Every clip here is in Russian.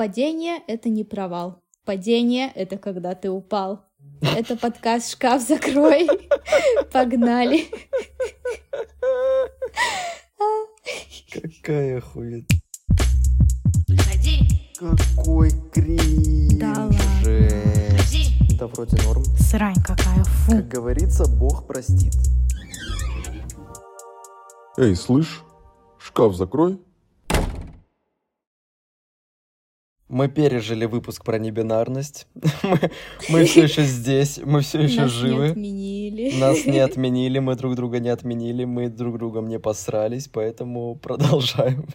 Падение — это не провал. Падение — это когда ты упал. Это подкаст «Шкаф закрой». Погнали. Какая хует. Приходи, Какой кринж. Да ладно. Да вроде норм. Срань какая, фу. Как говорится, Бог простит. Эй, слышь, шкаф закрой. Мы пережили выпуск про небинарность. Мы, мы все еще здесь, мы все еще Нас не живы. отменили. Нас не отменили, мы друг друга не отменили, мы друг другом не посрались, поэтому продолжаем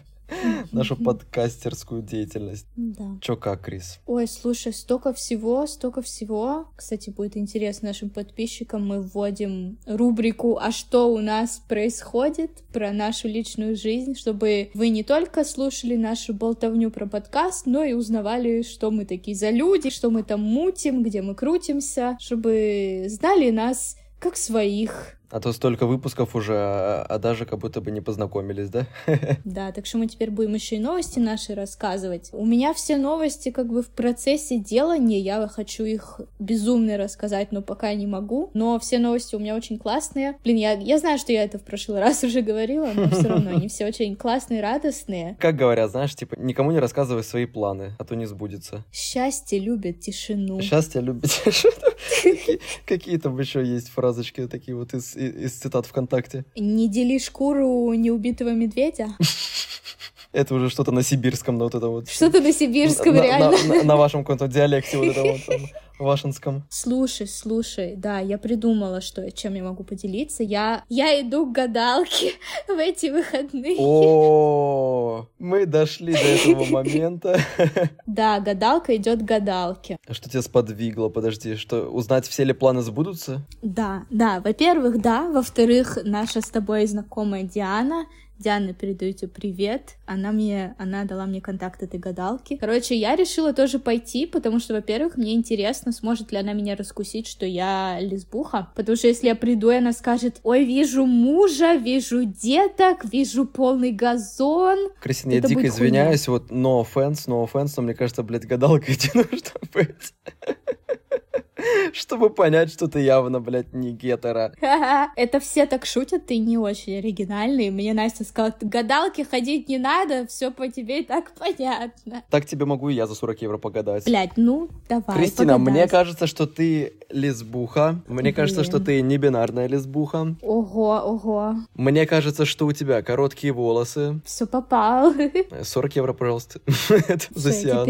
нашу подкастерскую деятельность. Да. Чё как, Крис? Ой, слушай, столько всего, столько всего. Кстати, будет интересно нашим подписчикам. Мы вводим рубрику «А что у нас происходит?» про нашу личную жизнь, чтобы вы не только слушали нашу болтовню про подкаст, но и узнавали, что мы такие за люди, что мы там мутим, где мы крутимся, чтобы знали нас как своих. А то столько выпусков уже, а, а даже как будто бы не познакомились, да? Да, так что мы теперь будем еще и новости наши рассказывать. У меня все новости как бы в процессе делания, я хочу их безумно рассказать, но пока не могу. Но все новости у меня очень классные. Блин, я, я знаю, что я это в прошлый раз уже говорила, но все равно они все очень классные, радостные. Как говорят, знаешь, типа, никому не рассказывай свои планы, а то не сбудется. Счастье любит тишину. Счастье любит Какие- Какие там еще есть фразочки такие вот из, и- из цитат ВКонтакте? Не дели шкуру неубитого медведя. Это уже что-то на сибирском, на вот это вот. Что-то на сибирском, реально. на- вашем каком-то диалекте вот это вот вашинском. Слушай, слушай, да, я придумала, что чем я могу поделиться. Я, я иду к гадалке в эти выходные. О, мы дошли до этого момента. Да, гадалка идет к гадалке. А Что тебя сподвигло? Подожди, что узнать, все ли планы сбудутся? Да, да, во-первых, да, во-вторых, наша с тобой знакомая Диана. Диана, передаю тебе привет. Она мне, она дала мне контакт этой гадалки. Короче, я решила тоже пойти, потому что, во-первых, мне интересно, сможет ли она меня раскусить, что я лесбуха. Потому что если я приду, и она скажет, ой, вижу мужа, вижу деток, вижу полный газон. Кристина, я дико будет хуйня. извиняюсь, вот no offense, no offense, но мне кажется, блядь, гадалкой тебе нужно быть. Чтобы понять, что ты явно, блядь, не гетера. Это все так шутят, ты не очень оригинальный. Мне Настя сказала, «К гадалке ходить не надо, все по тебе и так понятно. Так тебе могу и я за 40 евро погадать. Блять, ну давай. Кристина, погадай. мне кажется, что ты лесбуха. Мне кажется, что ты не бинарная лесбуха. Ого, ого, Мне кажется, что у тебя короткие волосы. все попал. 40 евро, пожалуйста. Это за сеанс.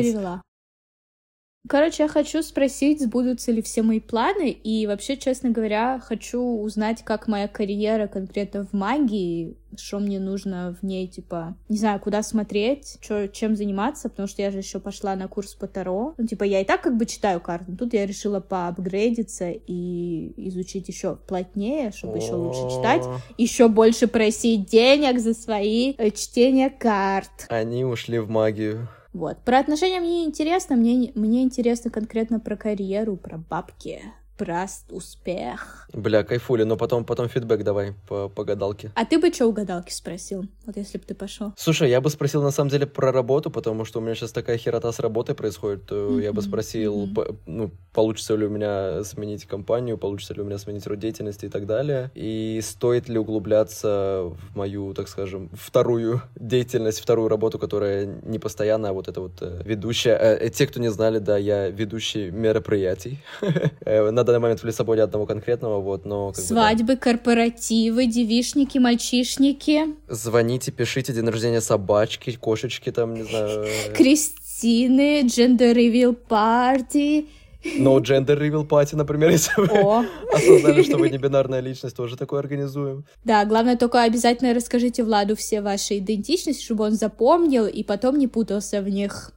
Короче, я хочу спросить, сбудутся ли все мои планы, и вообще, честно говоря, хочу узнать, как моя карьера конкретно в магии, что мне нужно в ней, типа, не знаю, куда смотреть, чё- чем заниматься, потому что я же еще пошла на курс по Таро. Ну, типа, я и так как бы читаю карты, но тут я решила поапгрейдиться и изучить еще плотнее, чтобы еще лучше читать, еще больше просить денег за свои э, чтения карт. Они ушли в магию. Вот. Про отношения мне не интересно, мне, не- мне интересно конкретно про карьеру, про бабки, про с- успех. Бля, кайфули, но потом, потом фидбэк давай по, по гадалке. А ты бы что у гадалки спросил? Вот если бы ты пошел. Слушай, я бы спросил на самом деле про работу, потому что у меня сейчас такая херота с работой происходит. то Я бы спросил, мгм. по- ну, получится ли у меня сменить компанию, получится ли у меня сменить род деятельности и так далее. И стоит ли углубляться в мою, так скажем, вторую деятельность, вторую работу, которая не постоянная, а вот это вот э, ведущая. Э, те, кто не знали, да, я ведущий мероприятий. Э, На данный момент в Лиссабоне одного конкретного, вот, но... как бы, да. Свадьбы, корпоративы, девишники, мальчишники, Звоните, пишите день рождения собачки, кошечки там, не знаю. Кристины, джендер ревил парти. No gender reveal party, например, если вы О, осознали, что вы не бинарная личность, тоже такое организуем. да, главное только обязательно расскажите Владу все ваши идентичности, чтобы он запомнил и потом не путался в них.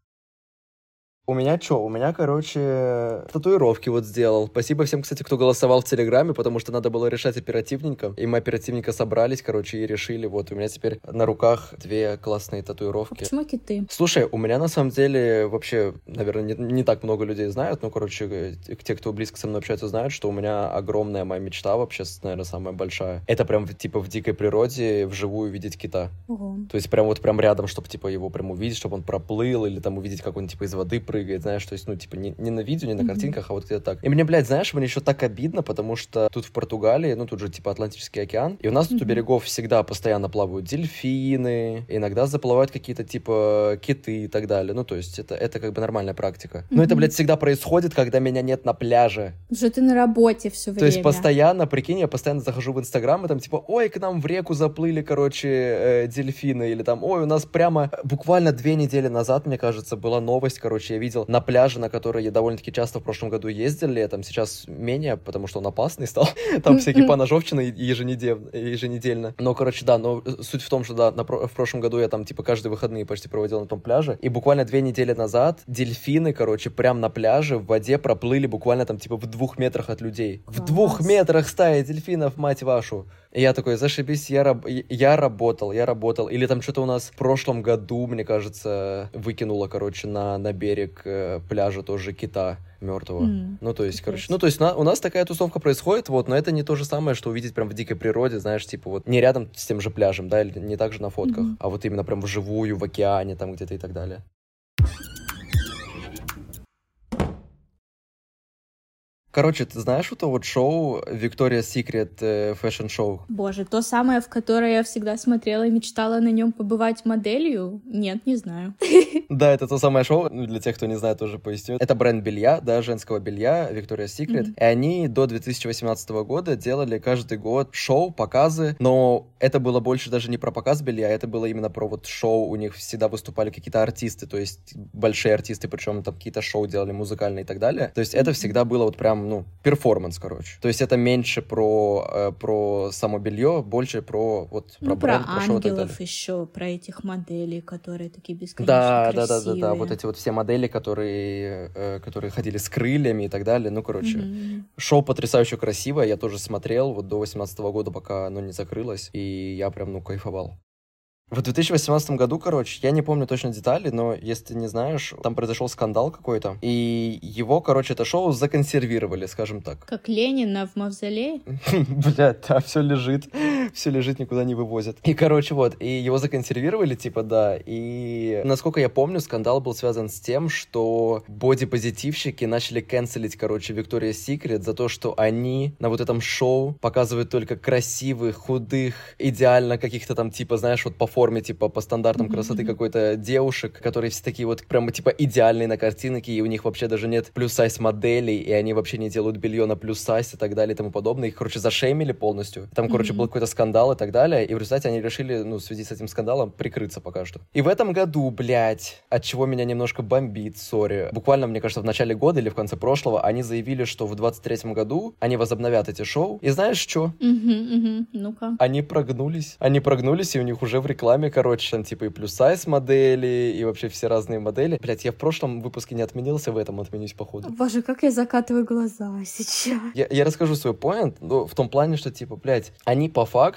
У меня что? У меня, короче, татуировки вот сделал. Спасибо всем, кстати, кто голосовал в Телеграме, потому что надо было решать оперативненько. И мы оперативненько собрались, короче, и решили. Вот, у меня теперь на руках две классные А татуировки. почему киты? Слушай, у меня на самом деле вообще, наверное, не, не так много людей знают, но, короче, те, кто близко со мной общаются, знают, что у меня огромная моя мечта вообще, наверное, самая большая. Это прям, типа, в дикой природе вживую видеть кита. Ого. То есть прям вот прям рядом, чтобы, типа, его прям увидеть, чтобы он проплыл, или там увидеть, как он, типа, из воды прыгает, знаешь, то есть, ну, типа, не, не на видео, не на картинках, а вот где-то так. И мне, блядь, знаешь, мне еще так обидно, потому что тут в Португалии, ну, тут же, типа, Атлантический океан, и у нас тут у берегов всегда постоянно плавают дельфины, иногда заплывают какие-то, типа, киты и так далее. Ну, то есть это, это как бы нормальная практика. Но это, блядь, всегда происходит, когда меня нет на пляже. Что ты на работе все время. То есть постоянно, прикинь, я постоянно захожу в Инстаграм, и там типа, ой, к нам в реку заплыли, короче, э, дельфины, или там, ой, у нас прямо буквально две недели назад, мне кажется, была новость, короче, я видел на пляже, на который я довольно-таки часто в прошлом году ездил летом, сейчас менее, потому что он опасный стал, там всякие поножовщины еженедельно, еженедельно. Но, короче, да, но э, суть в том, что, да, на в прошлом году я там, типа, каждые выходные почти проводил на том пляже, и буквально две недели назад дельфины, короче, прям на пляже в воде проплыли буквально там, типа, в двух метрах от людей. В двух метрах стая дельфинов, мать вашу. И я такой, зашибись, я, раб- я работал, я работал. Или там что-то у нас в прошлом году, мне кажется, выкинуло, короче, на, на берег э, пляжа тоже кита мертвого. М, Ну, то есть, короче, ну, то есть на- у нас такая тусовка происходит, вот, но это не то же самое, что увидеть прям в дикой природе, знаешь, типа вот не рядом с тем же пляжем, да, или не так же на фотках, Мгм. а вот именно прям вживую, в океане там где-то и так далее. Короче, ты знаешь вот то вот шоу Victoria's Secret э, Fashion Show? Боже, то самое, в которое я всегда смотрела и мечтала на нем побывать моделью? Нет, не знаю. Да, это то самое шоу, ну, для тех, кто не знает, тоже поясню. Это бренд белья, да, женского белья, Victoria's Secret. Мгм. И они до 2018 года делали каждый год шоу, показы, но это было больше даже не про показ белья, это было именно про вот шоу. У них всегда выступали какие-то артисты, то есть большие артисты, причем там какие-то шоу делали музыкальные и так далее. То есть это Мгм. всегда было вот прям, ну, перформанс, короче. То есть это меньше про, э, про само белье, больше про вот про Ну, про бренд, про шоу и так далее. ангелов еще, про этих моделей, которые такие бесконечно Да, да, да, да, да, красивые. вот эти вот все модели, которые, э, которые ходили с крыльями и так далее. Ну, короче, Мгм. шоу потрясающе красивое. Я тоже смотрел вот до 18 года, пока оно не закрылось, и я прям, ну, кайфовал. В 2018 году, короче, я не помню точно детали, но если ты не знаешь, там произошел скандал какой-то, и его, короче, это шоу законсервировали, скажем так. Как Ленина в мавзолее? Блядь, да, все лежит, все лежит, никуда не вывозят. И, короче, вот, и его законсервировали, типа, да, и, насколько я помню, скандал был связан с тем, что бодипозитивщики начали канцелить, короче, Victoria's Secret за то, что они на вот этом шоу показывают только красивых, худых, идеально каких-то там, типа, знаешь, вот по форме, типа, по стандартам Мгм, красоты какой-то девушек, которые все такие вот прямо, типа, идеальные на картинке, и у них вообще даже нет плюс-сайз моделей, и они вообще не делают белье на плюс-сайз и так далее и тому подобное. Их, короче, зашеймили полностью. Там, короче, Мгм. был какой-то скандал и так далее, и в результате они решили, ну, в связи с этим скандалом, прикрыться пока что. И в этом году, блядь, от чего меня немножко бомбит, сори. Буквально, мне кажется, в начале года или в конце прошлого они заявили, что в 23-м году они возобновят эти шоу. И знаешь что? Мгм, мгм. Ну-ка. Они прогнулись. Они прогнулись, и у них уже в рекламе, короче, там типа и плюс-сайз модели, и вообще все разные модели. Блять, я в прошлом выпуске не отменился, в этом отменюсь, походу. Боже, как я закатываю глаза сейчас. Я, я расскажу свой поинт, ну, в том плане, что, типа, блядь, они по факту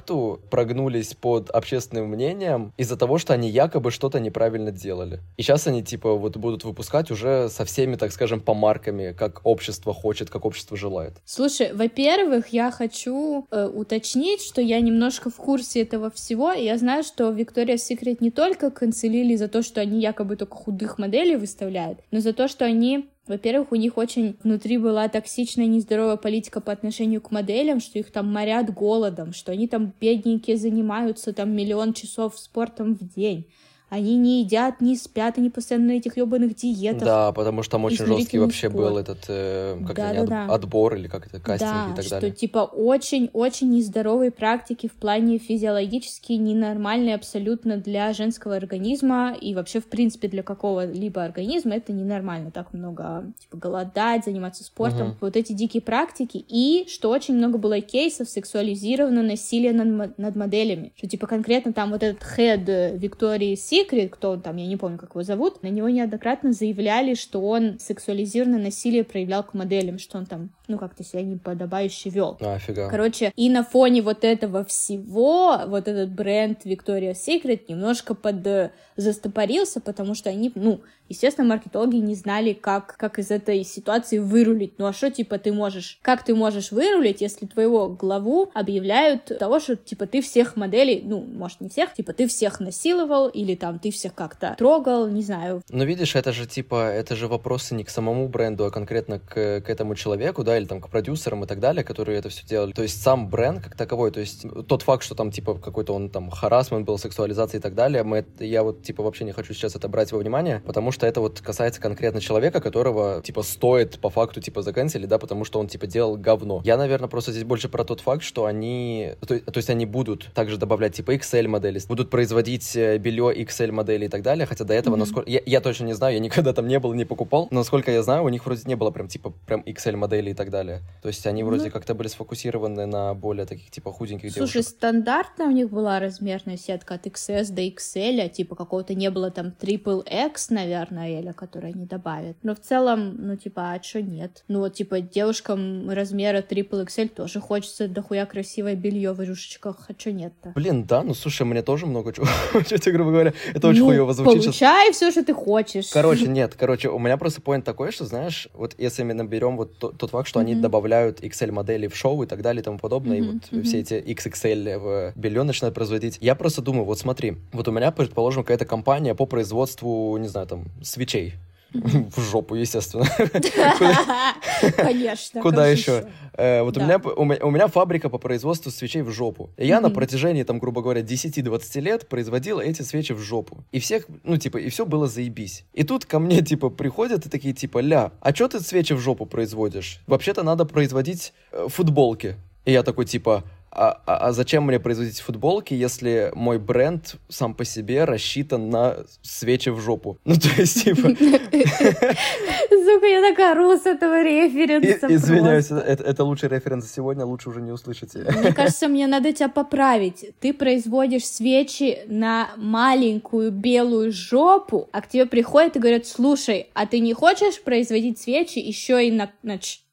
прогнулись под общественным мнением из-за того, что они якобы что-то неправильно делали. И сейчас они, типа, вот будут выпускать уже со всеми, так скажем, помарками, как общество хочет, как общество желает. Слушай, во-первых, я хочу э, уточнить, что я немножко в курсе этого всего. и Я знаю, что Victoria's Secret не только канцелили за то, что они якобы только худых моделей выставляют, но за то, что они во-первых, у них очень внутри была токсичная, нездоровая политика по отношению к моделям, что их там морят голодом, что они там бедненькие занимаются там миллион часов спортом в день. Они не едят, не спят, они постоянно на этих ебаных диетах. Да, потому что там очень жесткий вообще спорт. был этот, э, как Да, они, да, да. отбор или как это, кастинг да, и так что далее. типа очень-очень нездоровые практики в плане физиологически ненормальные абсолютно для женского организма и вообще в принципе для какого-либо организма это ненормально так много типа голодать, заниматься спортом, Мгм. вот эти дикие практики и что очень много было кейсов сексуализированного насилия над, над моделями, что типа конкретно там вот этот head Виктории Secret, кто он там, я не помню, как его зовут, на него неоднократно заявляли, что он сексуализированное насилие проявлял к моделям, что он там, ну, как-то себя неподобающе вел. А. Короче, и на фоне вот этого всего, вот этот бренд Victoria's Secret немножко под э, застопорился, потому что они, ну, естественно, маркетологи не знали, как, как из этой ситуации вырулить. Ну а что, типа, ты можешь, как ты можешь вырулить, если твоего главу объявляют того, что, типа, ты всех моделей, ну, может, не всех, типа, ты всех насиловал, или там ты всех как-то трогал, не знаю. Ну, видишь, это же, типа, это же вопросы не к самому бренду, а конкретно к, к этому человеку, да, или там к продюсерам и так далее, которые это все делали. То есть сам бренд как таковой, то есть тот факт, что там, типа, какой-то он там харасмент был, сексуализация и так далее, мы, я вот, типа, вообще не хочу сейчас это брать во внимание, потому что это вот касается конкретно человека, которого, типа, стоит по факту, типа, заканчивали, да, потому что он, типа, делал говно. Я, наверное, просто здесь больше про тот факт, что они, то, то есть они будут также добавлять, типа, XL модели, будут производить э, белье XL модели и так далее, хотя до этого, Мгм. насколько, я, я точно не знаю, я никогда там не был, не покупал, но насколько я знаю, у них вроде не было прям, типа, прям XL модели и так далее. То есть они вроде Ну. как-то были сфокусированы на более таких, типа, худеньких Слушай, девушек. стандартно у них была размерная сетка от XS до XL, а типа какого-то не было там Triple X, наверное, или который они добавят. Но в целом, ну типа, а что нет? Ну вот типа девушкам размера Triple XL тоже хочется дохуя красивое белье в рюшечках, а что нет-то? Блин, да, ну слушай, мне тоже много чего, грубо говоря, это очень ну, хуёво звучит. получай все, что ты хочешь. Короче, нет, короче, у меня просто поинт такой, что, знаешь, вот если мы наберем вот то- тот факт, что они Мгм. добавляют XL-модели в шоу и так далее и тому подобное, Мгм, и вот мгм. все эти XXL в белье начинают производить, я просто думаю, вот смотри, вот у меня, предположим, какая-то компания по производству, не знаю, там, свечей. В жопу, естественно. Конечно. Куда еще? Э, Вот у меня, фабрика по производству свечей в жопу. И я на протяжении, там, грубо говоря, 10-20 лет производил эти свечи в жопу. И всех, ну, типа, и все было заебись. И тут ко мне, типа, приходят и такие, типа, ля, а чё ты свечи в жопу производишь? Вообще-то надо производить э, футболки. И я такой, типа, а, а- а зачем мне производить футболки, если мой бренд сам по себе рассчитан на свечи в жопу? Ну, то есть, типа, Сука, я так ору с этого референса извиняюсь, это, лучший референс сегодня, лучше уже не услышите. Мне кажется, мне надо тебя поправить. Ты производишь свечи на маленькую белую жопу, а к тебе приходят и говорят, слушай, а ты не хочешь производить свечи еще и на,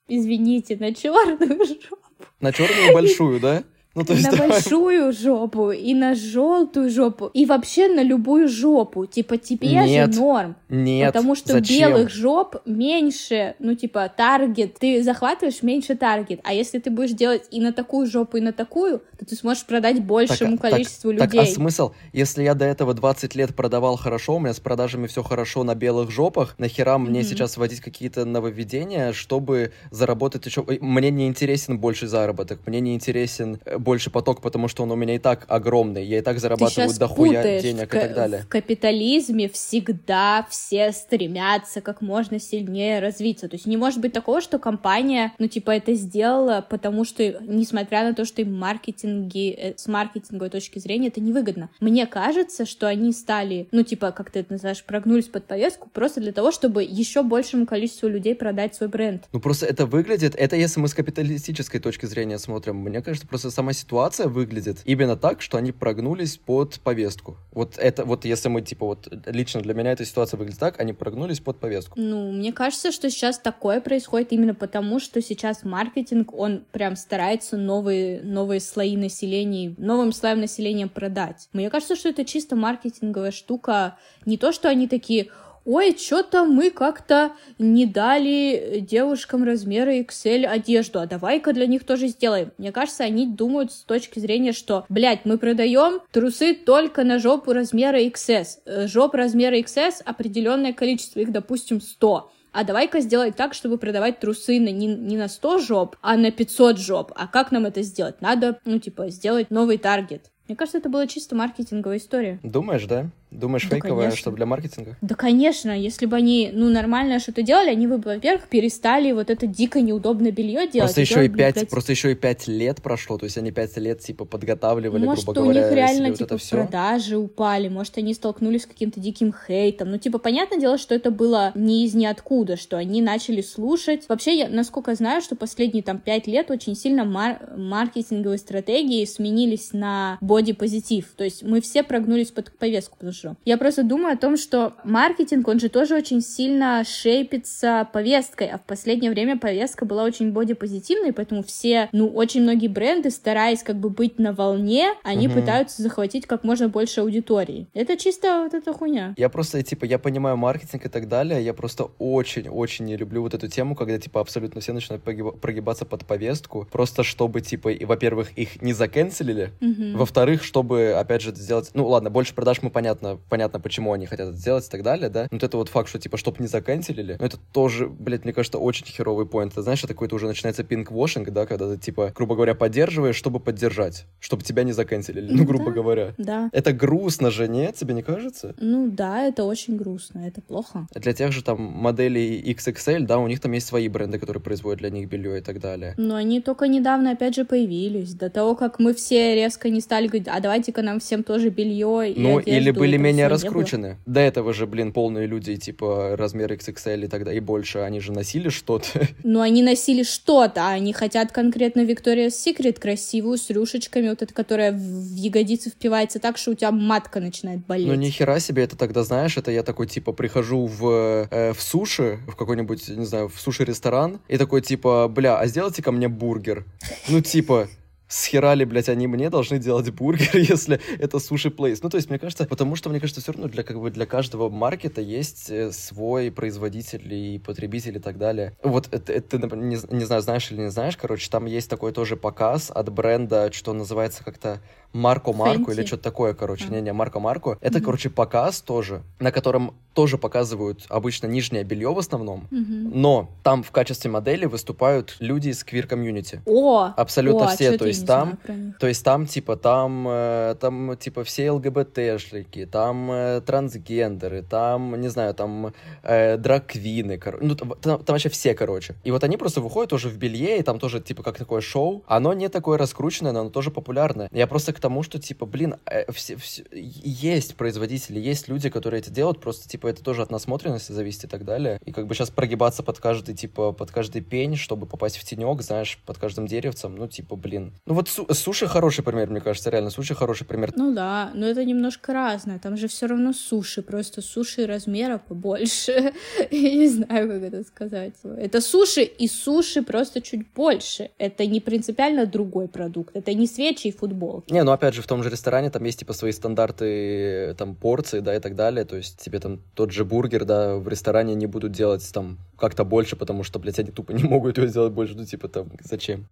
извините, на черную жопу? На черную большую, да? Ну, то есть, на давай. большую жопу и на желтую жопу и вообще на любую жопу. Типа тебе Нет. же норм. Нет, Потому что зачем? белых жоп меньше, ну, типа, таргет, ты захватываешь меньше таргет. А если ты будешь делать и на такую жопу, и на такую, то ты сможешь продать большему Так, а- количеству так, людей. Так, а смысл? Если я до этого 20 лет продавал хорошо, у меня с продажами все хорошо на белых жопах, нахера мне Мгм. сейчас вводить какие-то нововведения, чтобы заработать еще... Мне не интересен больше заработок, мне не интересен э, больше поток, потому что он у меня и так огромный, я и так Ты зарабатываю дохуя денег и так далее. в капитализме всегда все стремятся как можно сильнее развиться. То есть не может быть такого, что компания, ну, типа, это сделала, потому что, несмотря на то, что им маркетинги, э, с маркетинговой точки зрения это невыгодно. Мне кажется, что они стали, ну, типа, как ты это называешь, прогнулись под повестку просто для того, чтобы еще большему количеству людей продать свой бренд. Ну просто это выглядит, это если мы с капиталистической точки зрения смотрим, мне кажется, просто сама ситуация выглядит именно так, что они прогнулись под повестку. Вот это, вот если мы, типа, вот лично для меня эта ситуация выглядит так, они прогнулись под повестку. Ну, мне кажется, что сейчас такое происходит именно потому, что сейчас маркетинг, он прям старается новые, новые слои населения, новым слоям населения продать. Мне кажется, что это чисто маркетинговая штука. Не то, что они такие, ой, что-то мы как-то не дали девушкам размера XL одежду, а давай-ка для них тоже сделаем. Мне кажется, они думают с точки зрения, что, блядь, мы продаем трусы только на жопу размера XS. Э, Жоп размера XS определенное количество, их, допустим, 100. А давай-ка сделать так, чтобы продавать трусы на, не, не на 100 жоп, а на 500 жоп. А как нам это сделать? Надо, ну, типа, сделать новый таргет. Мне кажется, это была чисто маркетинговая история. Думаешь, да? Думаешь, Да, фейковая, конечно. чтобы для маркетинга? Да, конечно, если бы они, ну, нормально что-то делали, они бы, во-первых, перестали вот это дико неудобное белье делать. Просто еще, и пять, блядь, просто еще и пять лет прошло, то есть они пять лет, типа, подготавливали, Может, грубо у говоря, них реально, вот типа, все. продажи упали, может, они столкнулись с каким-то диким хейтом. Ну, типа, понятное дело, что это было не из ниоткуда, что они начали слушать. Вообще, я, насколько знаю, что последние, там, пять лет очень сильно мар- маркетинговые стратегии сменились на боди-позитив. То есть мы все прогнулись под повестку, потому что вижу. Я просто думаю о том, что маркетинг, он же тоже очень сильно шейпится повесткой, а в последнее время повестка была очень бодипозитивной, поэтому все, ну, очень многие бренды, стараясь как бы быть на волне, они Мгм. пытаются захватить как можно больше аудитории. Это чисто вот эта хуйня. Я просто, типа, я понимаю маркетинг и так далее, я просто очень-очень не люблю вот эту тему, когда, типа, абсолютно все начинают прогибаться под повестку, просто чтобы, типа, и, во-первых, их не заканцелили, Мгм. во-вторых, чтобы, опять же, сделать... Ну, ладно, больше продаж мы понятно, понятно, почему они хотят это сделать и так далее, да? Но вот это вот факт, что, типа, чтобы не заканцелили, ну, это тоже, блядь, мне кажется, очень херовый поинт. Ты знаешь, это какой-то уже начинается пинг-вошинг, да, когда ты, типа, грубо говоря, поддерживаешь, чтобы поддержать, чтобы тебя не заканцелили, ну, Ну грубо да. говоря. Да. Это грустно же, нет? Тебе не кажется? Ну да, это очень грустно, это плохо. Для тех же там моделей XXL, да, у них там есть свои бренды, которые производят для них белье и так далее. Но они только недавно опять же появились. До того, как мы все резко не стали говорить, а давайте-ка нам всем тоже белье и Ну, одежду, или были этого менее всего не было. раскручены. До этого же, блин, полные люди, типа, размер XXL и тогда и больше, они же носили что-то. Но они носили что-то, а они хотят конкретно Victoria's Secret красивую с рюшечками, вот эта, которая в ягодицы впивается так, что у тебя матка начинает болеть. Ну, ни хера себе, это тогда, знаешь, это я такой, типа, прихожу в, э, в суши, в какой-нибудь, не знаю, в суши-ресторан, и такой, типа, бля, а сделайте ко мне бургер. Ну, типа, с хера ли, блядь, они мне должны делать бургер, если это суши-плейс? Ну, то есть, мне кажется, потому что, мне кажется, все равно для, как бы, для каждого маркета есть э, свой производитель и потребитель и так далее. Вот это, это, ты, не, не знаю, знаешь или не знаешь, короче, там есть такой тоже показ от бренда, что называется как-то Марко Марко или что-то такое, короче. А. Не-не, Марко Марко. Это, Мгм. короче, показ тоже, на котором тоже показывают обычно нижнее белье в основном. Мгм. Но там в качестве модели выступают люди из квир-комьюнити. О! Абсолютно о, все, чё-то то есть там-. То есть там, типа, там, э, там, типа, все ЛГБТшники, там э, трансгендеры, там, не знаю, там э, драг-квины, кор- ну, там, там- там вообще все, короче. И вот они просто выходят тоже в белье, и там тоже, типа, как такое шоу. Оно не такое раскрученное, но оно тоже популярное. Я просто к тому, что, типа, блин, э, все, все- есть производители, есть люди, которые это делают, просто, типа, это тоже от насмотренности зависит и так далее. И как бы сейчас прогибаться под каждый, типа, под каждый пень, чтобы попасть в тенек, знаешь, под каждым деревцем, ну, типа, блин. Ну, вот су- суши хороший пример, мне кажется, реально, суши хороший пример. Ну да, но это немножко разное. Там же все равно суши, просто суши размера побольше. Я не знаю, как это сказать. Это суши и суши просто чуть больше. Это не принципиально другой продукт. Это не свечи и футбол. Не, ну опять же, в том же ресторане там есть типа свои стандарты, там порции, да, и так далее. То есть тебе там тот же бургер, да, в ресторане не будут делать там как-то больше, потому что, блядь, они тупо не могут его сделать больше. Ну, типа там, зачем?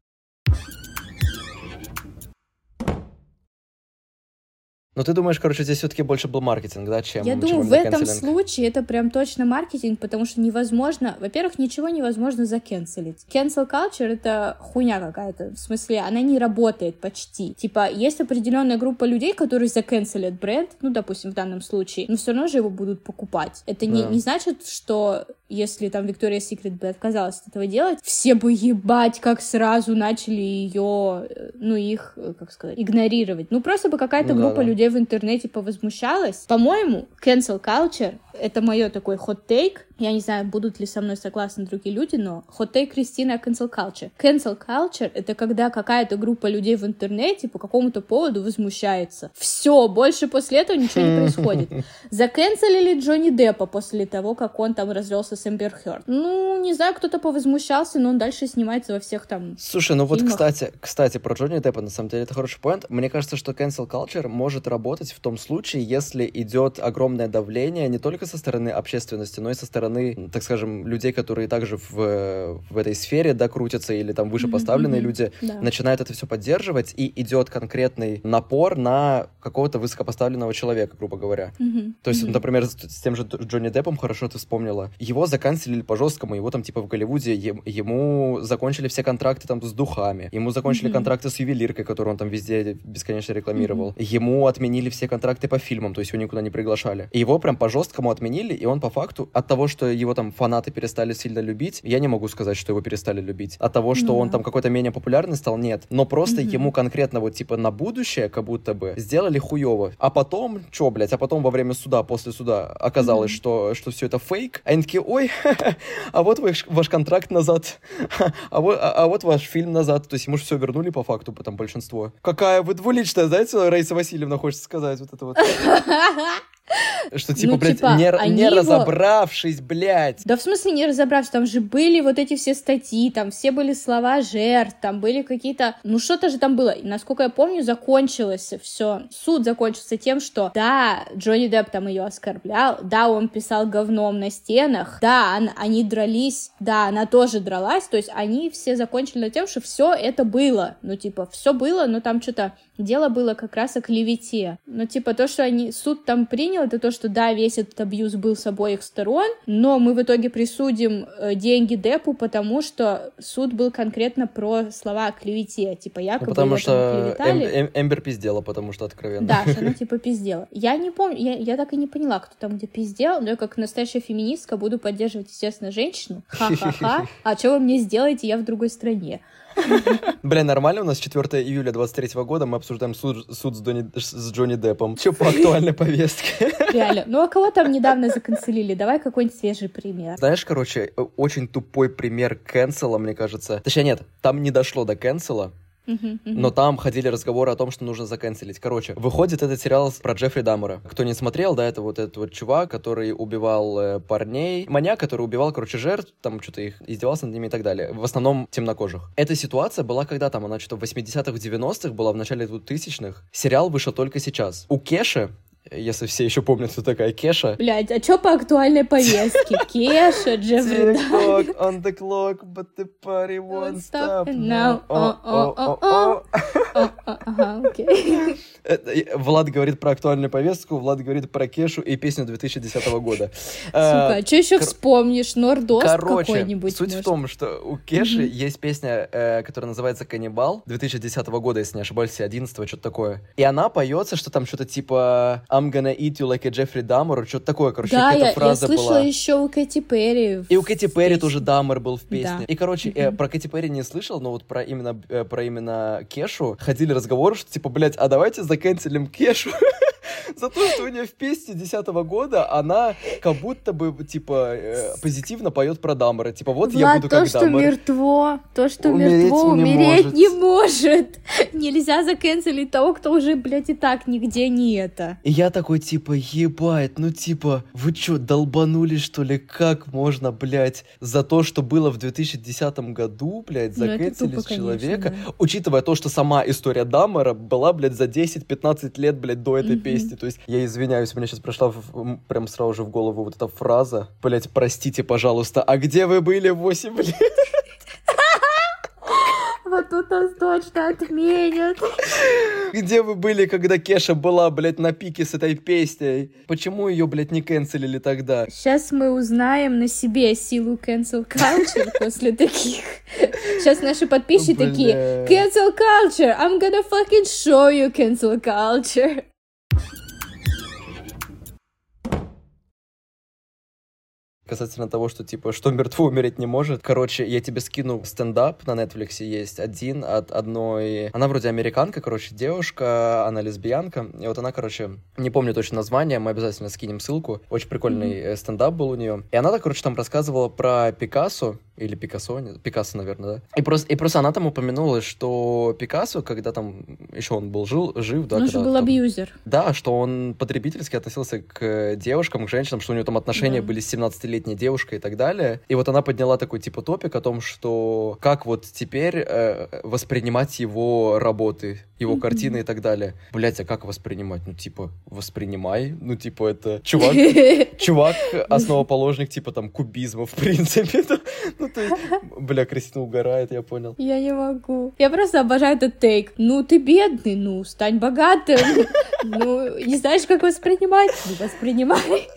Но ты думаешь, короче, здесь все-таки больше был маркетинг, да, чем Я чем думаю, в этом случае это прям точно маркетинг, потому что невозможно, во-первых, ничего невозможно закенселить. Cancel culture — это хуйня какая-то, в смысле, она не работает почти. Типа, есть определенная группа людей, которые закенселят бренд, ну, допустим, в данном случае, но все равно же его будут покупать. Это не, Да. не значит, что если там Victoria's Secret бы отказалась от этого делать, все бы ебать, как сразу начали ее, э, ну, их, э, как сказать, игнорировать. Ну, просто бы какая-то Ну да, группа да. людей в интернете повозмущалась. По-моему, cancel culture — это мое такой хот-тейк. Я не знаю, будут ли со мной согласны другие люди, но хот-тейк Кристина о cancel culture. Cancel culture — это когда какая-то группа людей в интернете по какому-то поводу возмущается. Все, больше после этого ничего не происходит. Заканцелили Джонни Деппа после того, как он там развелся с Эмбер Хёрд. Ну, не знаю, кто-то повозмущался, но он дальше снимается во всех там Слушай, ну вот, фильмах. кстати, кстати, про Джонни Деппа, на самом деле, это хороший поинт. Мне кажется, что cancel culture может работать в том случае, если идет огромное давление не только со стороны общественности, но и со стороны, так скажем, людей, которые также в, в этой сфере, да, крутятся, или там выше поставленные мгм. люди, Да. начинают это все поддерживать, и идет конкретный напор на какого-то высокопоставленного человека, грубо говоря. Мгм. То есть, Мгм. например, с, с тем же Дж- Джонни Деппом, хорошо ты вспомнила, его заканцелили по-жесткому, его там типа в Голливуде, ем- ему закончили все контракты там с духами, ему закончили Мгм. контракты с ювелиркой, которую он там везде бесконечно рекламировал, ему отменили все контракты по фильмам, то есть его никуда не приглашали. И его прям по-жесткому отменили, и он по факту от того, что его там фанаты перестали сильно любить, я не могу сказать, что его перестали любить. От того, что Ну он там какой-то менее популярный стал, нет. Но просто Мгм. ему конкретно вот типа на будущее как будто бы сделали хуево. А потом, чё, блядь, а потом во время суда, после суда оказалось, Мгм. что, что все это фейк. А они такие, ой, а вот ваш, ваш контракт назад, а вот, а, а вот ваш фильм назад. То есть ему же все вернули по факту, потом большинство. Какая вы двуличная, знаете, Раиса Васильевна хочет сказать вот это вот. Что, типа, Ну, блядь, типа, не, не его- разобравшись, блядь. Да в смысле не разобравшись, там же были вот эти все статьи, там все были слова жертв, там были какие-то... Ну что-то же там было. И, насколько я помню, закончилось все. Суд закончился тем, что да, Джонни Депп там ее оскорблял, да, он писал говном на стенах, да, он- они дрались, да, она тоже дралась, то есть они все закончили на тем, что все это было. Ну типа, все было, но там что-то дело было как раз о клевете. Но типа то, что они суд там принял, это то, что да, весь этот абьюз был с обоих сторон, но мы в итоге присудим э, деньги Депу, потому что суд был конкретно про слова о клевете, типа Ну, якобы потому её там что. Эм- Эм- Эмбер пиздела, потому что откровенно. Да, что она типа пиздела. Я не помню, я, я так и не поняла, кто там где пиздел, но я как настоящая феминистка буду поддерживать, естественно, женщину. Ха-ха-ха. А что вы мне сделаете, я в другой стране. Бля, нормально у нас 4 июля 23 года, мы обсуждаем суд, суд с, Дони- с Джонни Деппом. Че по актуальной повестке? Реально. Ну а кого там недавно заканцелили? Давай какой-нибудь свежий пример. Знаешь, короче, э, очень тупой пример кэнсела, мне кажется. Точнее, нет, там не дошло до кэнсела, Но там ходили разговоры о том, что нужно заканцелить. Короче, выходит этот сериал про Джеффри Даммера. Кто не смотрел, да, это вот этот вот чувак, который убивал э, парней. Маньяк, который убивал, короче, жертв, там что-то их издевался над ними и так далее. В основном темнокожих. Эта ситуация была когда там? Она что-то в 80-х, 90-х была, в начале 2000-х. Сериал вышел только сейчас. У Кеши, если все еще помнят, кто такая Кеша, Блять, а чё по актуальной повестке? Кеша, Джеффри. Tick-tock on the clock, but the party won't stop now. Влад говорит про актуальную повестку, Влад говорит про Кешу и песню 2010 года. Сука, Э, а что еще вспомнишь? Нордост какой-нибудь? суть в том, что у Кеши есть песня, э, которая называется «Каннибал» 2010 года, если не ошибаюсь, 11 что-то такое. И она поется, что там что-то типа «I'm gonna eat you like a Jeffrey Dahmer», что-то такое, короче, Да, какая-то я, я фраза слышала была. еще у Кэти Перри. И у Кэти Перри песне. тоже Даммер был в песне. Да. И, короче, э, Мгм. про Кэти Перри не слышал, но вот про именно, э, про именно Кешу ходили разговоры, что типа, блядь, а давайте заканцелим Кешу за то, что у нее в песне 10 года она как будто бы, типа, э, позитивно поет про Даммера. Типа, вот я буду то, как что Даммер. мертво, то, что Умереть мертво, не умереть может. не может. Нельзя заканцелить того, кто уже, блядь, и так нигде не это. И я такой, типа, ебать, ну, типа, вы чё, долбанулись, что ли? Как можно, блядь, за то, что было в 2010 году, блядь, Ну, заканцелить тупо, конечно, человека? да. Учитывая то, что сама история Даммера была, блядь, за 10-15 лет, блядь, до этой Мгм. песни. То есть, я извиняюсь, у меня сейчас пришла в- прям сразу же в голову вот эта фраза. Блядь, простите, пожалуйста, а где вы были 8 лет? Вот тут нас точно отменят. Где вы были, когда Кеша была, блядь, на пике с этой песней? Почему ее, блядь, не канцелили тогда? Сейчас мы узнаем на себе силу cancel culture после таких. Сейчас наши подписчики такие, cancel culture, I'm gonna fucking show you cancel culture. Касательно того, что, типа, что мертво умереть не может. Короче, я тебе скину стендап на Netflix есть. Один от одной... Она вроде американка, короче, девушка, она лесбиянка. И вот она, короче, не помню точно название, мы обязательно скинем ссылку. Очень прикольный э, стендап был у нее. И она, короче, там рассказывала про Пикассо, или Пикассо, не- Пикассо, наверное, да? И просто, и просто она там упомянула, что Пикассо, когда там еще он был жил, жив, да, Он же был там- абьюзер. да, что он потребительски относился к э, девушкам, к женщинам, что у него там отношения Да. были с 17-летней девушкой и так далее. И вот она подняла такой типа топик о том, что как вот теперь э, воспринимать его работы, его Мгм. картины и так далее. Блять, а как воспринимать? Ну, типа, воспринимай. Ну, типа, это чувак, чувак, основоположник, типа, там, кубизма, в принципе. да. Ну, бля, Кристина угорает, я понял. Я не могу. Я просто обожаю этот тейк. Ну, ты бедный, ну, стань богатым. Ну, не знаешь, как воспринимать? Ну, воспринимай.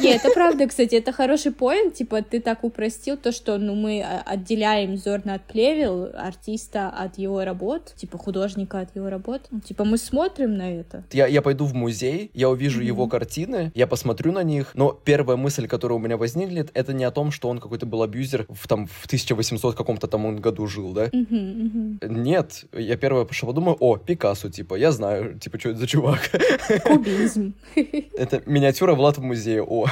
Не, это правда, кстати, это хороший поинт, типа, ты так упростил то, что, ну, мы а, отделяем Зорна от плевел, артиста от его работ, типа, художника от его работ. Ну, Типа, мы смотрим на это. Я, я пойду в музей, я увижу Мгм. его картины, я посмотрю на них, но первая мысль, которая у меня возникнет, это не о том, что он какой-то был абьюзер в, там, в 1800 каком-то там он году жил, да? Мгм, мгм. Нет, я первое пошел подумаю, о, Пикассо, типа, я знаю, типа, что это за чувак. Кубизм. это миниатюра Влад в музее, О,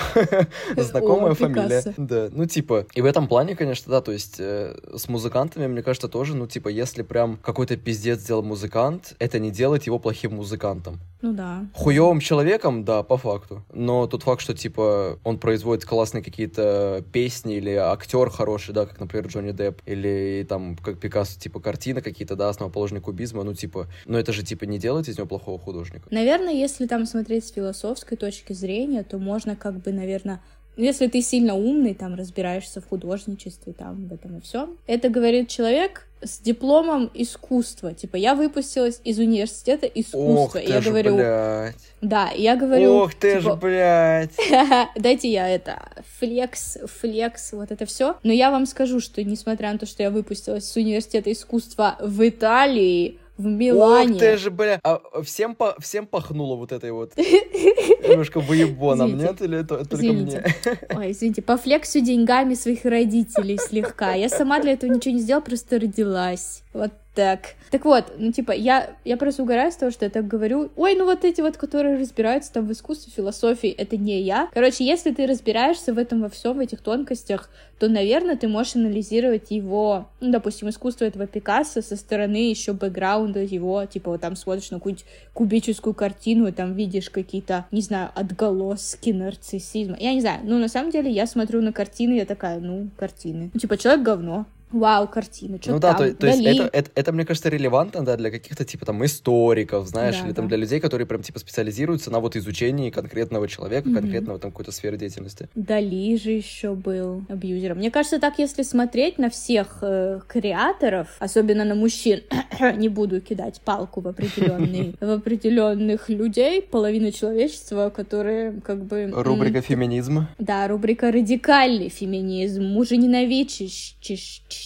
знакомая О, фамилия. Пикассо. Да, ну типа, и в этом плане, конечно, да, то есть э, с музыкантами, мне кажется, тоже, ну типа, если прям какой-то пиздец сделал музыкант, это не делает его плохим музыкантом. Ну да. Хуевым человеком, да, по факту. Но тот факт, что, типа, он производит классные какие-то песни или актер хороший, да, как, например, Джонни Депп, или там, как Пикассо, типа, картины какие-то, да, основоположник кубизма, ну, типа, но это же, типа, не делает из него плохого художника. Наверное, если там смотреть с философской точки зрения, то можно как бы, наверное, ну, если ты сильно умный, там, разбираешься в художничестве, там, в этом и все. Это говорит человек с дипломом искусства. Типа, я выпустилась из университета искусства. Ох И ты я ж, говорю, блядь. да, и я говорю, Ох ты типа, блядь. Дайте я это флекс, флекс, вот это все. Но я вам скажу, что несмотря на то, что я выпустилась с университета искусства в Италии, в Милане. Ох ты же, бля. А всем, по, всем пахнуло вот этой вот немножко выебоном, нет? Или это только Извините. мне? Ой, извините, по флексу деньгами своих родителей слегка. Я сама для этого ничего не сделала, просто родилась. Вот так. Так вот, ну типа, я, я просто угораю с того, что я так говорю. Ой, ну вот эти вот, которые разбираются там в искусстве, философии, это не я. Короче, если ты разбираешься в этом во всем, в этих тонкостях, то, наверное, ты можешь анализировать его, ну, допустим, искусство этого Пикассо со стороны еще бэкграунда его, типа, вот там смотришь на какую-нибудь кубическую картину, и там видишь какие-то, не знаю, отголоски нарциссизма. Я не знаю, ну, на самом деле, я смотрю на картины, я такая, ну, картины. Ну, типа, человек говно. Вау, картина, что Ну там? да, то, то есть это, это, это, мне кажется, релевантно, да, для каких-то, типа, там, историков, знаешь, Да, или там да. для людей, которые прям, типа, специализируются на вот изучении конкретного человека, Мгм. конкретного там какой-то сферы деятельности. Дали же еще был абьюзером. Мне кажется, так если смотреть на всех э, креаторов, особенно на мужчин, не буду кидать палку в определенные, в определенных людей, половина человечества, которые как бы... Рубрика «Феминизм». Да, рубрика «Радикальный феминизм», мужененавидчество.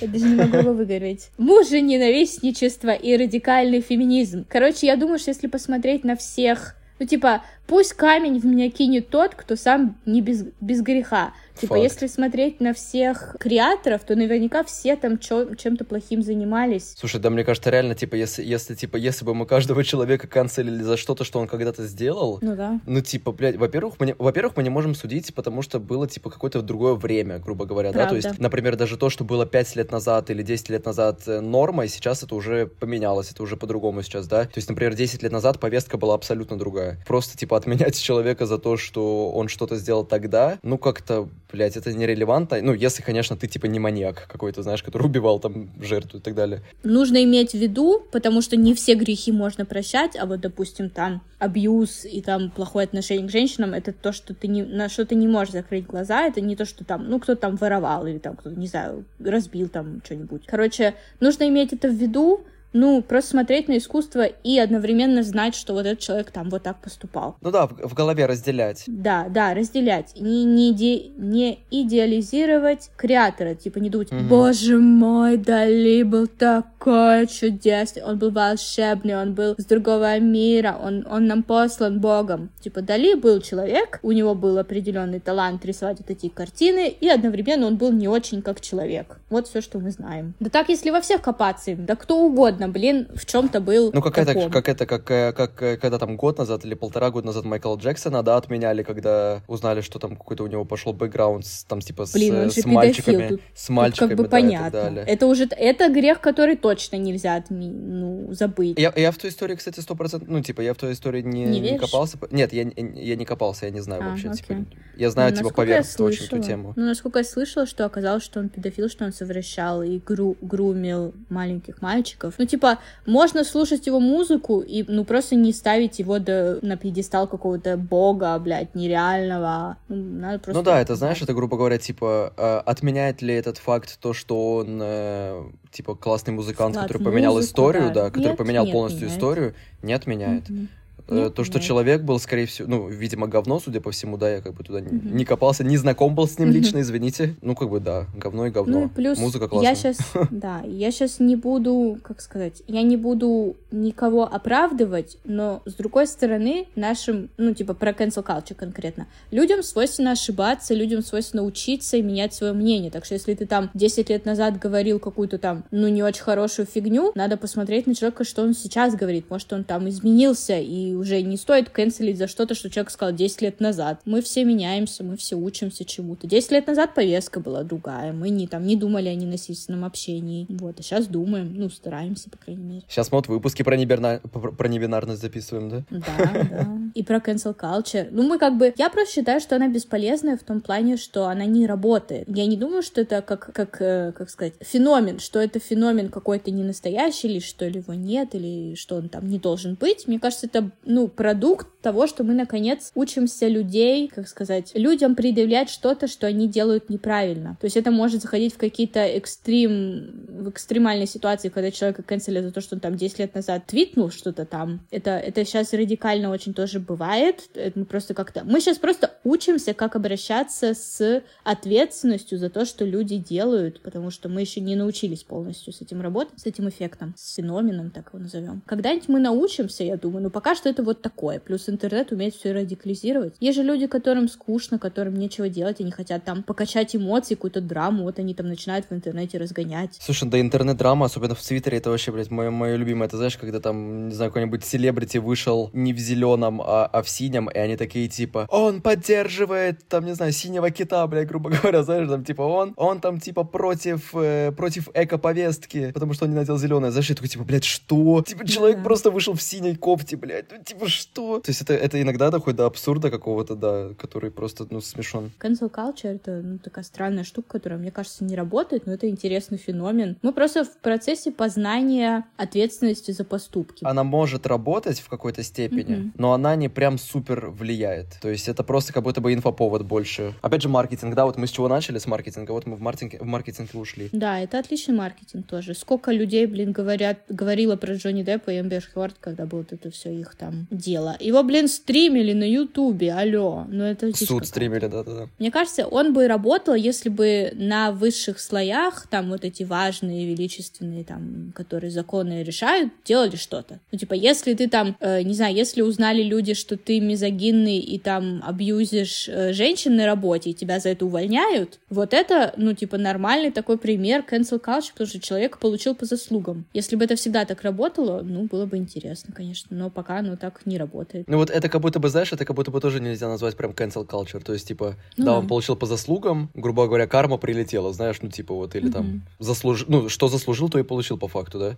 Я даже не могу его выговорить. Мужененавистничество и радикальный феминизм. Короче, я думаю, что если посмотреть на всех... Ну, типа, пусть камень в меня кинет тот, кто сам не без, без греха. Типа, Факт. если смотреть на всех креаторов, то наверняка все там чем-то плохим занимались. Слушай, да мне кажется, реально, типа, если, если, типа, если бы мы каждого человека канцелили за что-то, что он когда-то сделал, Ну да. ну, типа, блядь, во-первых, мы во-первых, мы не можем судить, потому что было, типа, какое-то другое время, грубо говоря, да, то Правда. есть, например, даже то, что было 5 лет назад или 10 лет назад э, нормой, сейчас это уже поменялось, это уже по-другому сейчас, да, то есть, например, 10 лет назад повестка была абсолютно другая, просто, типа, отменять человека за то, что он что-то сделал тогда, ну, как-то, блядь, это нерелевантно, ну, если, конечно, ты, типа, не маньяк какой-то, знаешь, который убивал, там, жертву и так далее. Нужно иметь в виду, потому что не все грехи можно прощать, а вот, допустим, там абьюз и там плохое отношение к женщинам, это то, что ты не, на что ты не можешь закрыть глаза, это не то, что там, ну, кто-то там воровал или там кто-то, не знаю, разбил там что-нибудь. Короче, нужно иметь это в виду, ну, просто смотреть на искусство и одновременно знать, что вот этот человек там вот так поступал. Ну да, в, в голове разделять. Да, да, разделять. Не, не, иде- не идеализировать креатора. Типа не думать, Мгм. боже мой, Дали был такой чудесный, он был волшебный, он был с другого мира, он, он нам послан Богом. Типа Дали был человек, у него был определенный талант рисовать вот эти картины, и одновременно он был не очень как человек. Вот все, что мы знаем. Да так, если во всех копаться, да кто угодно, блин, в чем-то был Ну, как это, таком. как это, как, э, как э, когда там год назад или полтора года назад Майкла Джексона, да, отменяли, когда узнали, что там какой-то у него пошел бэкграунд, с, там, типа, с, Блин, он э, же с мальчиками, тут- с Тут мальчиками, как бы да, понятно. Это уже это грех, который точно нельзя отми- ну, забыть. Я, я в той истории, кстати, сто процентов, ну, типа, я в той истории не, Не не копался. Нет, я, я не копался, я не знаю А, вообще, типа, окей. я знаю, Ну, типа, поверхностно очень эту тему. Ну, насколько я слышала, что оказалось, что он педофил, что он совращал и гру- грумил маленьких мальчиков. Ну, типа, можно слушать его музыку и, ну, просто не ставить его до, на пьедестал какого-то бога, блядь, нереального. Ну, надо просто... Ну да, это, знаешь, это, грубо говоря, типа, э, отменяет ли этот факт то, что он, э, типа, классный музыкант, Вклад который поменял музыку, историю, да. да, который Нет, поменял не полностью отменяет. историю, не отменяет. Мгм. Э, Не То, что отменяет. человек был, скорее всего, ну, видимо, говно, судя по всему, да, я как бы туда Мгм. не копался, не знаком был с ним лично, извините. Ну, как бы, да, говно и говно. Ну и плюс Музыка классная. я сейчас, да, я сейчас не буду, как сказать, я не буду никого оправдывать, но с другой стороны, нашим, ну типа про cancel culture конкретно, людям свойственно ошибаться, людям свойственно учиться и менять свое мнение. Так что если ты там 10 лет назад говорил какую-то там, ну не очень хорошую фигню, надо посмотреть на человека, что он сейчас говорит. Может, он там изменился, и уже не стоит канцелить за что-то, что человек сказал 10 лет назад. Мы все меняемся, мы все учимся чему-то. 10 лет назад повестка была другая. Мы не там не думали о ненасильственном общении. Вот, а сейчас думаем, ну, стараемся, по крайней мере. Сейчас мы вот выпуски про, неберна... про небинарность записываем, да? Да, да. И про cancel culture. Ну, мы как бы... Я просто считаю, что она бесполезная в том плане, что она не работает. Я не думаю, что это как, как, э, как сказать, феномен, что это феномен какой-то не настоящий, или что ли его нет, или что он там не должен быть. Мне кажется, это, ну, продукт того, что мы, наконец, учимся людей, как сказать, людям предъявлять что-то, что они делают неправильно. То есть это может заходить в какие-то экстрим, в экстремальные ситуации, когда человека канцелят за то, что он там 10 лет назад твитнул что-то там. Это, это сейчас радикально очень тоже бывает. Это мы просто как-то... Мы сейчас просто учимся, как обращаться с ответственностью за то, что люди делают, потому что мы еще не научились полностью с этим работать, с этим эффектом, с феноменом, так его назовем. Когда-нибудь мы научимся, я думаю, но пока что это вот такое. Плюс интернет умеет все радикализировать. Есть же люди, которым скучно, которым нечего делать, они хотят там покачать эмоции, какую-то драму, вот они там начинают в интернете разгонять. Слушай, да интернет-драма, особенно в Твиттере, это вообще, блядь, мое, мое любимое. Это знаешь, когда там, не знаю, какой-нибудь селебрити вышел не в зеленом, а, а в синем, и они такие типа, он поддерживает, там, не знаю, синего кита, блядь, грубо говоря, знаешь, там, типа, он, он там, типа, против, э, против эко-повестки, потому что он не надел зеленое. Знаешь, я такой, типа, блядь, что? Типа, человек Да. просто вышел в синей кофте, блядь, ну, типа, что? То есть это, это иногда доходит до абсурда какого-то, да, который просто, ну, смешон. Cancel culture — это ну, такая странная штука, которая, мне кажется, не работает, но это интересный феномен. Мы просто в процессе познания ответственности за поступки. Она может работать в какой-то степени, Мгм. но она не прям супер влияет. То есть это просто как будто бы инфоповод больше. Опять же, маркетинг, да, вот мы с чего начали, с маркетинга, вот мы в маркетинге, в маркетинге ушли. Да, это отличный маркетинг тоже. Сколько людей, блин, говорят, говорило про Джонни Деппа и Эмбер Хёрд, когда было вот это все их там дело. Его, блин, стримили на Ютубе, алло. Ну это Суд стримили, да-да-да. Мне кажется, он бы работал, если бы на высших слоях, там вот эти важные, величественные, там, которые законы решают, делали что-то. Ну, типа, если ты там, э, не знаю, если узнали люди, что ты мизогинный и там абьюзишь э, женщин на работе, и тебя за это увольняют, вот это, ну, типа, нормальный такой пример cancel culture, потому что человек получил по заслугам. Если бы это всегда так работало, ну, было бы интересно, конечно, но пока оно так не работает. Ну вот это как будто бы, знаешь, это как будто бы тоже нельзя назвать прям cancel culture. То есть, типа, Ну да, да. он получил по заслугам, грубо говоря, карма прилетела, знаешь, ну типа вот, или там Мгм. заслужил, ну, что заслужил, то и получил по факту, да?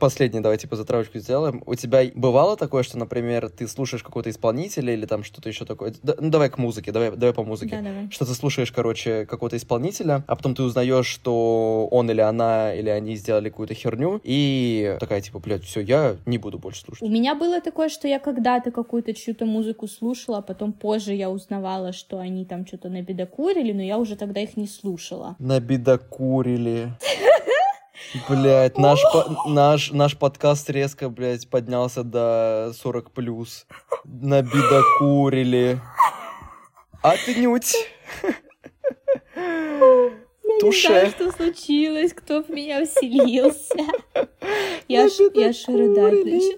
Последний, давай, типа, затравочку сделаем. У тебя бывало такое, что, например, ты слушаешь какого-то исполнителя или там что-то еще такое? Да- ну, давай к музыке, давай, давай по музыке. Да, давай. Что ты слушаешь, короче, какого-то исполнителя, а потом ты узнаешь, что он или она, или они сделали какую-то херню, и такая, типа, блядь, все, я не буду больше У слушать. меня было такое, что я когда-то какую-то чью-то музыку слушала, а потом позже я узнавала, что они там что-то набедокурили, но я уже тогда их не слушала. Набедокурили. Блять, наш, по- наш, наш подкаст резко, блядь, поднялся до 40 плюс. Набедокурили. Я не знаю, что случилось, кто в меня вселился. Я аж, я начала.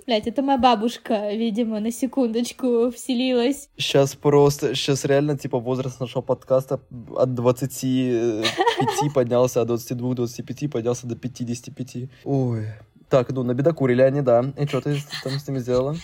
Блядь, это моя бабушка, видимо, на секундочку вселилась. Сейчас просто, сейчас реально, типа, возраст нашего подкаста от 25 поднялся, от 22-25 поднялся до 55. Ой. Так, ну, набедокурили они, да. И что ты там с ними сделала?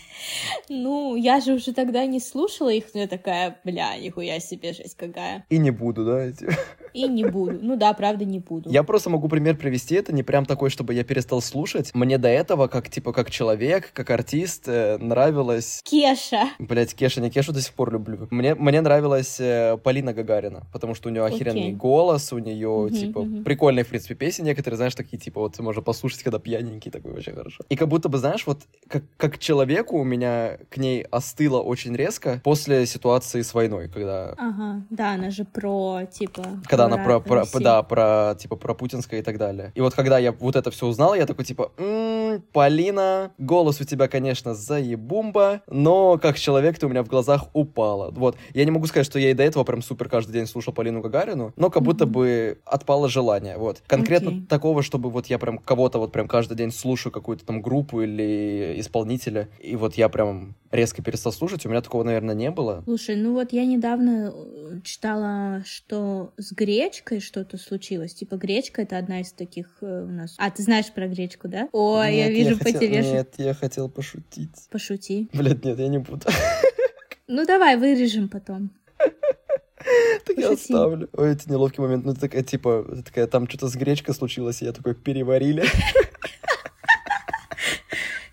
Ну, я же уже тогда не слушала их, но я такая, бля, нихуя себе, жесть какая. И не буду, да? эти? И не буду. Ну да, правда, не буду. Я просто могу пример привести, это не прям такой, чтобы я перестал слушать. Мне до этого, как, типа, как человек, как артист, э, нравилось... Кеша. Блять, Кеша, не Кешу до сих пор люблю. Мне, мне нравилась э, Полина Гагарина, потому что у нее охеренный Окей. голос, у нее, Мгм, типа, мгм. прикольные, в принципе, песни некоторые, знаешь, такие, типа, вот можно послушать, когда пьяненький, такой вообще хорошо. И как будто бы, знаешь, вот как, как человеку у меня к ней остыло очень резко после ситуации с войной, когда Ага, да, она же про, типа... когда она про, про- да, про, типа, про путинское и так далее. И вот когда я вот это все узнал, я такой, типа, «М, Полина, голос у тебя, конечно, заебумба, но как человек ты у меня в глазах упала. Вот, я не могу сказать, что я и до этого прям супер каждый день слушал Полину Гагарину, но как будто Мгм. бы отпало желание, вот. Конкретно Окей. такого, чтобы вот я прям кого-то вот прям каждый день слушаю какую-то там группу или исполнителя, и вот я прям резко перестал слушать, у меня такого, наверное, не было. Слушай, ну вот я недавно читала, что с гречкой что-то случилось. Типа гречка это одна из таких э, у нас. А ты знаешь про гречку, да? Ой, я Нет, вижу по хотел- тебе. Нет, я хотел пошутить. Пошути. Блядь, нет, я не буду. Ну давай вырежем потом. Так я оставлю. Ой, это неловкий момент. Ну, такая, типа, такая, там что-то с гречкой случилось, и я такой, переварили.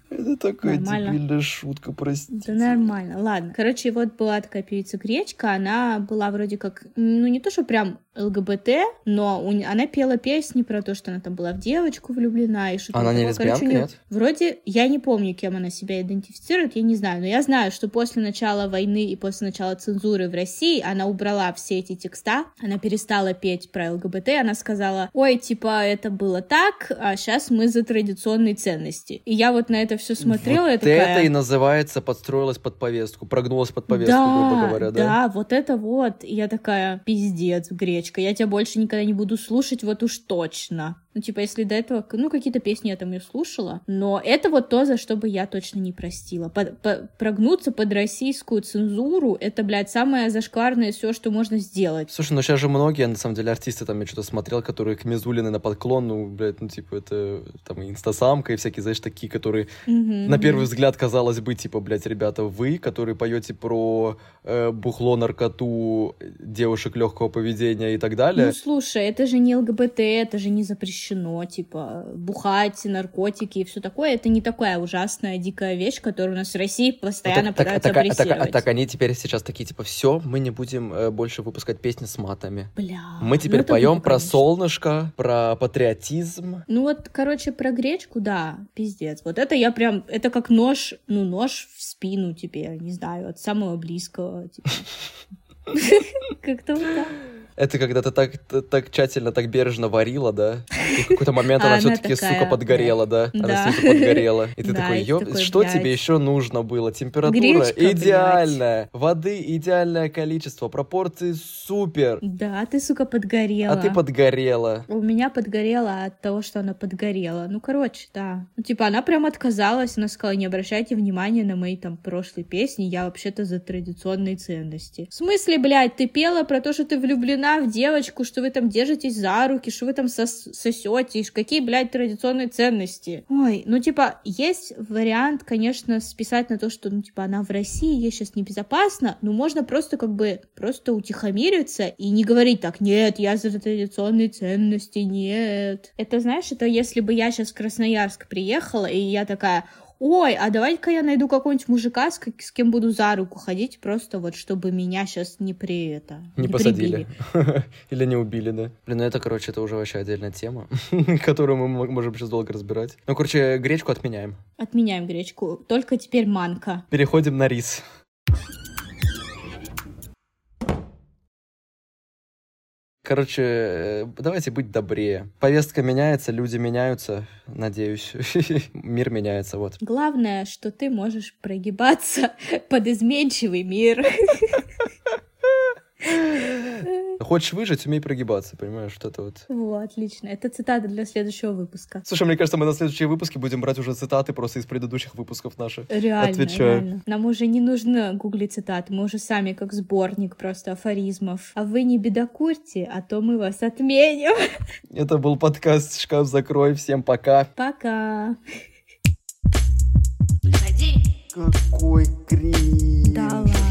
Это такая Нормально. дебильная шутка, простите. Да нормально, ладно. Короче, вот была такая певица Гречка, она была вроде как, ну не то, что прям ЛГБТ, но у она пела песни про то, что она там была в девочку влюблена и что-то Она не. Короче, лесбиянка, нет? Вроде, я не помню, кем она себя идентифицирует, я не знаю, но я знаю, что после начала войны и после начала цензуры в России она убрала все эти текста, она перестала петь про ЛГБТ, она сказала, ой, типа, это было так, а сейчас мы за традиционные ценности. И я вот на это все смотрела, вот такая... это и называется подстроилась под повестку, прогнулась под повестку, да, грубо говоря, да? Да, вот это вот. И я такая, пиздец, гречка, я тебя больше никогда не буду слушать, вот уж точно. Ну, типа, если до этого, ну, какие-то песни я там ее слушала, но это вот то, за что бы я точно не простила. Под- по- прогнуться под российскую цензуру, это, блядь, самое зашкварное все, что можно сделать. Слушай, ну сейчас же многие, на самом деле, артисты, там, я что-то смотрел, которые к Мизулиной на подклон, ну, блядь, ну, типа, это, там, инстасамка, и всякие, знаешь, такие, которые, Мгм. на первый взгляд, казалось бы, типа, блядь, ребята, вы, которые поете про э, бухло, наркоту, девушек легкого поведения и так далее, Ну, слушай, это же не ЛГБТ, это же не запрещено, типа, бухать, наркотики и все такое. Это не такая ужасная, дикая вещь, которую у нас в России постоянно так, так, пытаются так, а- так, апрессировать. так они теперь сейчас такие, типа, все, мы не будем э, больше выпускать песни с матами. Бля. Мы ну теперь это поем про конечно. солнышко, про патриотизм. Ну вот, короче, про гречку, да, пиздец. Вот это я прям, это как нож, ну, нож в спину тебе, не знаю, от самого близкого, типа. Как-то вот так. Это когда ты так, так тщательно, так бережно варила, да? И в какой-то момент А она все-таки, сука, подгорела, да? Она снизу подгорела. И ты такой, такой, что тебе еще нужно было? Температура идеальная, воды идеальное количество, пропорции супер. Да, ты, сука, подгорела. А ты подгорела. У меня подгорело от того, что она подгорела. Ну, короче, да. Ну, типа, она прям отказалась, она сказала, не обращайте внимания на мои там прошлые песни, я вообще-то за традиционные ценности. В смысле, блядь, ты пела про то, что ты влюблена в девочку, что вы там держитесь за руки, что вы там сос- сосете, какие, блядь, традиционные ценности? Ой, ну, типа, есть вариант, конечно, списать на то, что, ну, типа, она в России, ей сейчас небезопасно, но можно просто как бы просто утихомириться и не говорить так, нет, я за традиционные ценности, нет. Это, знаешь, это если бы я сейчас в Красноярск приехала, и я такая, ой, а давай-ка я найду какого-нибудь мужика, с, как- с кем буду за руку ходить, просто вот, чтобы меня сейчас не при это... Не прибили». посадили. Или не убили, да. Блин, ну это, короче, это уже вообще отдельная тема, которую мы мо- можем сейчас долго разбирать. Ну, короче, гречку отменяем. Отменяем гречку, только теперь манка. Переходим на рис. Короче, э, давайте быть добрее. Повестка меняется, люди меняются, надеюсь. Мир меняется, вот. Главное, что ты можешь прогибаться под изменчивый мир. Хочешь выжить, умей прогибаться, понимаешь, вот это вот. Во, отлично. Это цитата для следующего выпуска. Слушай, мне кажется, мы на следующие выпуски будем брать уже цитаты просто из предыдущих выпусков наших. Реально, Отвечаю. реально. Нам уже не нужно гуглить цитаты, мы уже сами как сборник просто афоризмов. А вы не бедокурьте, а то мы вас отменим. Это был подкаст «Шкаф закрой». Всем пока. Пока. Выходи, Какой кринж. Да ладно.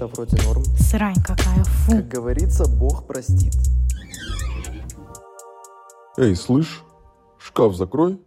Да вроде норм. Срань какая, фу. Как говорится, Бог простит. Эй, слышь, шкаф закрой.